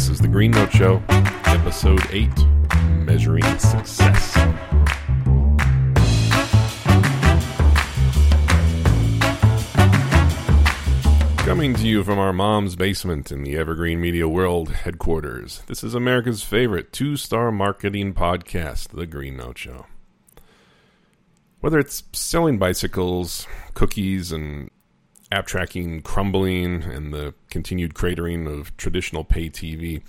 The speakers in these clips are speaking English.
This is the Green Note Show, episode 8 Measuring Success. Coming to you from our mom's basement in the Evergreen Media World headquarters, this is America's favorite two star marketing podcast, The Green Note Show. Whether it's selling bicycles, cookies, and app tracking crumbling and the continued cratering of traditional pay TV,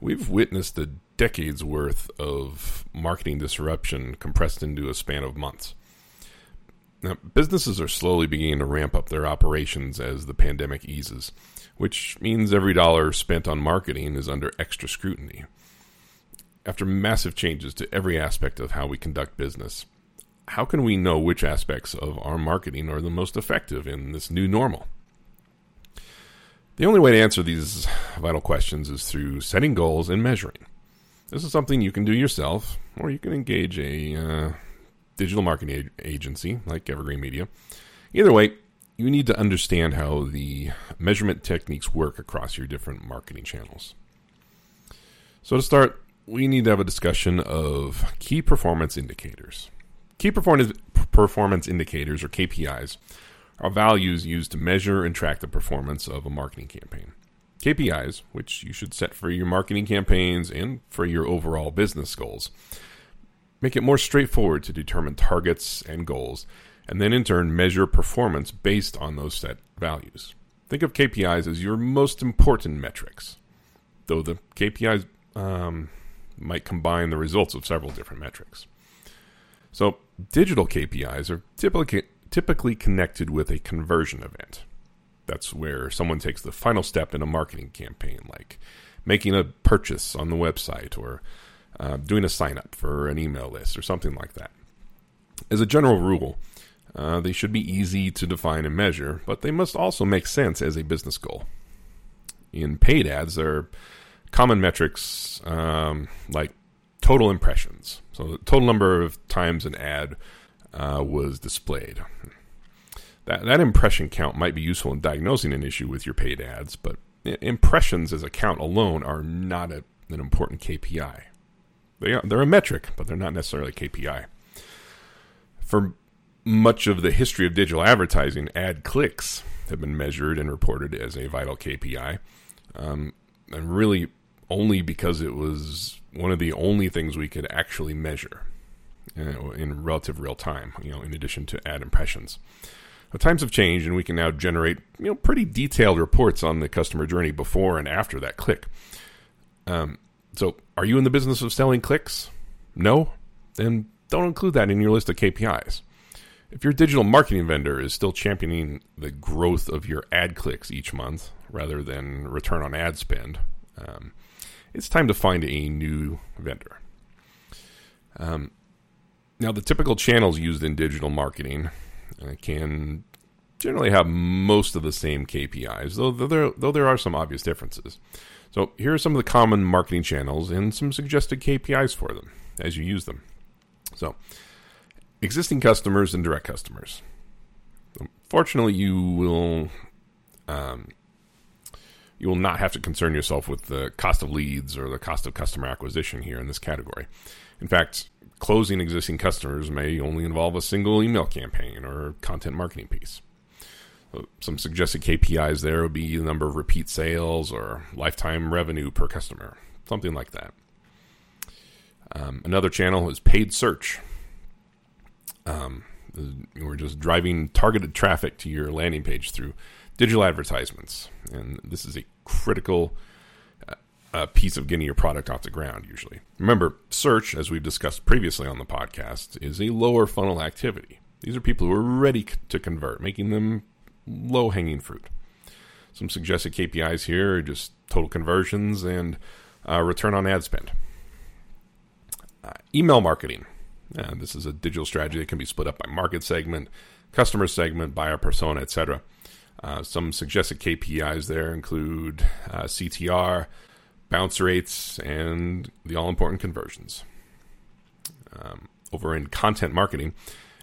we've witnessed a decade's worth of marketing disruption compressed into a span of months. Now, businesses are slowly beginning to ramp up their operations as the pandemic eases, which means every dollar spent on marketing is under extra scrutiny. After massive changes to every aspect of how we conduct business, how can we know which aspects of our marketing are the most effective in this new normal? The only way to answer these vital questions is through setting goals and measuring. This is something you can do yourself, or you can engage a uh, digital marketing agency like Evergreen Media. Either way, you need to understand how the measurement techniques work across your different marketing channels. So, to start, we need to have a discussion of key performance indicators. Key performance, performance indicators, or KPIs, are values used to measure and track the performance of a marketing campaign. KPIs, which you should set for your marketing campaigns and for your overall business goals, make it more straightforward to determine targets and goals, and then in turn measure performance based on those set values. Think of KPIs as your most important metrics, though the KPIs um, might combine the results of several different metrics. So, digital KPIs are typically typically connected with a conversion event. That's where someone takes the final step in a marketing campaign, like making a purchase on the website or uh, doing a sign up for an email list or something like that. As a general rule, uh, they should be easy to define and measure, but they must also make sense as a business goal. In paid ads, there are common metrics um, like total impressions. So the total number of times an ad uh, was displayed. That, that impression count might be useful in diagnosing an issue with your paid ads, but impressions as a count alone are not a, an important KPI. They are, they're a metric, but they're not necessarily KPI. For much of the history of digital advertising, ad clicks have been measured and reported as a vital KPI. Um, and really only because it was one of the only things we could actually measure in relative real time, you know, in addition to ad impressions. Times have changed, and we can now generate you know pretty detailed reports on the customer journey before and after that click. Um, so, are you in the business of selling clicks? No, then don't include that in your list of KPIs. If your digital marketing vendor is still championing the growth of your ad clicks each month rather than return on ad spend, um, it's time to find a new vendor. Um, now, the typical channels used in digital marketing uh, can generally have most of the same KPIs, though, there, though there are some obvious differences. So, here are some of the common marketing channels and some suggested KPIs for them as you use them. So, existing customers and direct customers. Fortunately, you will um, you will not have to concern yourself with the cost of leads or the cost of customer acquisition here in this category. In fact, closing existing customers may only involve a single email campaign or content marketing piece. Some suggested KPIs there would be the number of repeat sales or lifetime revenue per customer, something like that. Um, another channel is paid search. Um, we're just driving targeted traffic to your landing page through digital advertisements. And this is a critical uh, piece of getting your product off the ground, usually. Remember, search, as we've discussed previously on the podcast, is a lower funnel activity. These are people who are ready to convert, making them low hanging fruit. Some suggested KPIs here are just total conversions and uh, return on ad spend. Uh, email marketing. Uh, this is a digital strategy that can be split up by market segment, customer segment, buyer persona, etc. Uh, some suggested KPIs there include uh, CTR, bounce rates, and the all important conversions. Um, over in content marketing,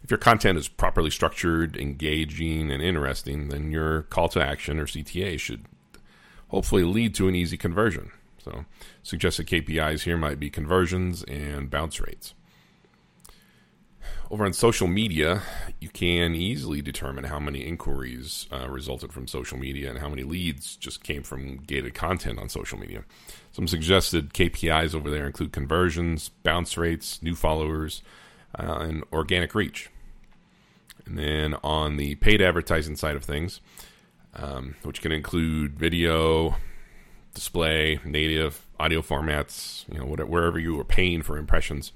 if your content is properly structured, engaging, and interesting, then your call to action or CTA should hopefully lead to an easy conversion. So, suggested KPIs here might be conversions and bounce rates. Over on social media, you can easily determine how many inquiries uh, resulted from social media and how many leads just came from gated content on social media. Some suggested KPIs over there include conversions, bounce rates, new followers, uh, and organic reach. And then on the paid advertising side of things, um, which can include video, display, native, audio formats, you know, whatever, wherever you are paying for impressions.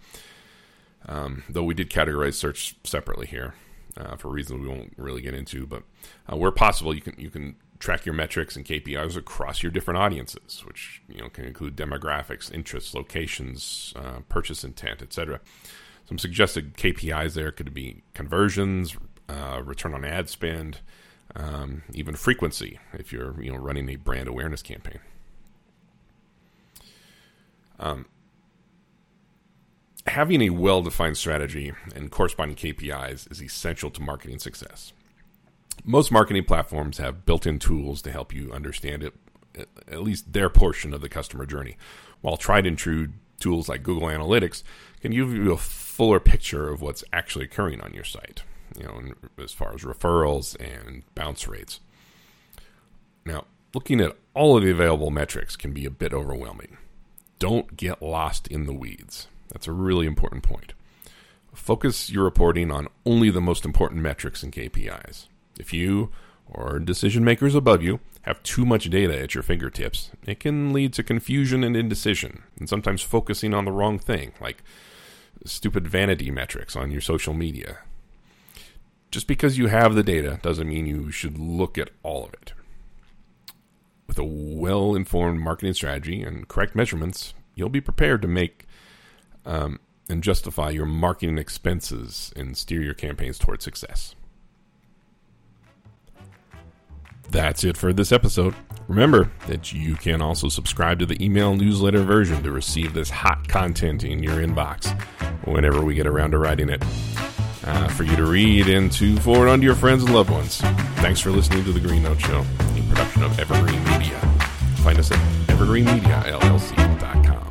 Um, though we did categorize search separately here uh, for reasons we won't really get into, but uh, where possible, you can you can track your metrics and KPIs across your different audiences, which you know can include demographics, interests, locations, uh, purchase intent, etc. Some suggested KPIs there could be conversions, uh, return on ad spend, um, even frequency if you're you know running a brand awareness campaign. Um, having a well-defined strategy and corresponding KPIs is essential to marketing success. Most marketing platforms have built-in tools to help you understand it, at least their portion of the customer journey, while tried and true tools like Google Analytics can give you a fuller picture of what's actually occurring on your site, you know, as far as referrals and bounce rates. Now, looking at all of the available metrics can be a bit overwhelming. Don't get lost in the weeds. That's a really important point. Focus your reporting on only the most important metrics and KPIs. If you or decision makers above you have too much data at your fingertips, it can lead to confusion and indecision, and sometimes focusing on the wrong thing, like stupid vanity metrics on your social media. Just because you have the data doesn't mean you should look at all of it. With a well informed marketing strategy and correct measurements, you'll be prepared to make um, and justify your marketing expenses and steer your campaigns towards success. That's it for this episode. Remember that you can also subscribe to the email newsletter version to receive this hot content in your inbox whenever we get around to writing it. Uh, for you to read and to forward on to your friends and loved ones. Thanks for listening to The Green Note Show, a production of Evergreen Media. Find us at evergreenmediallc.com.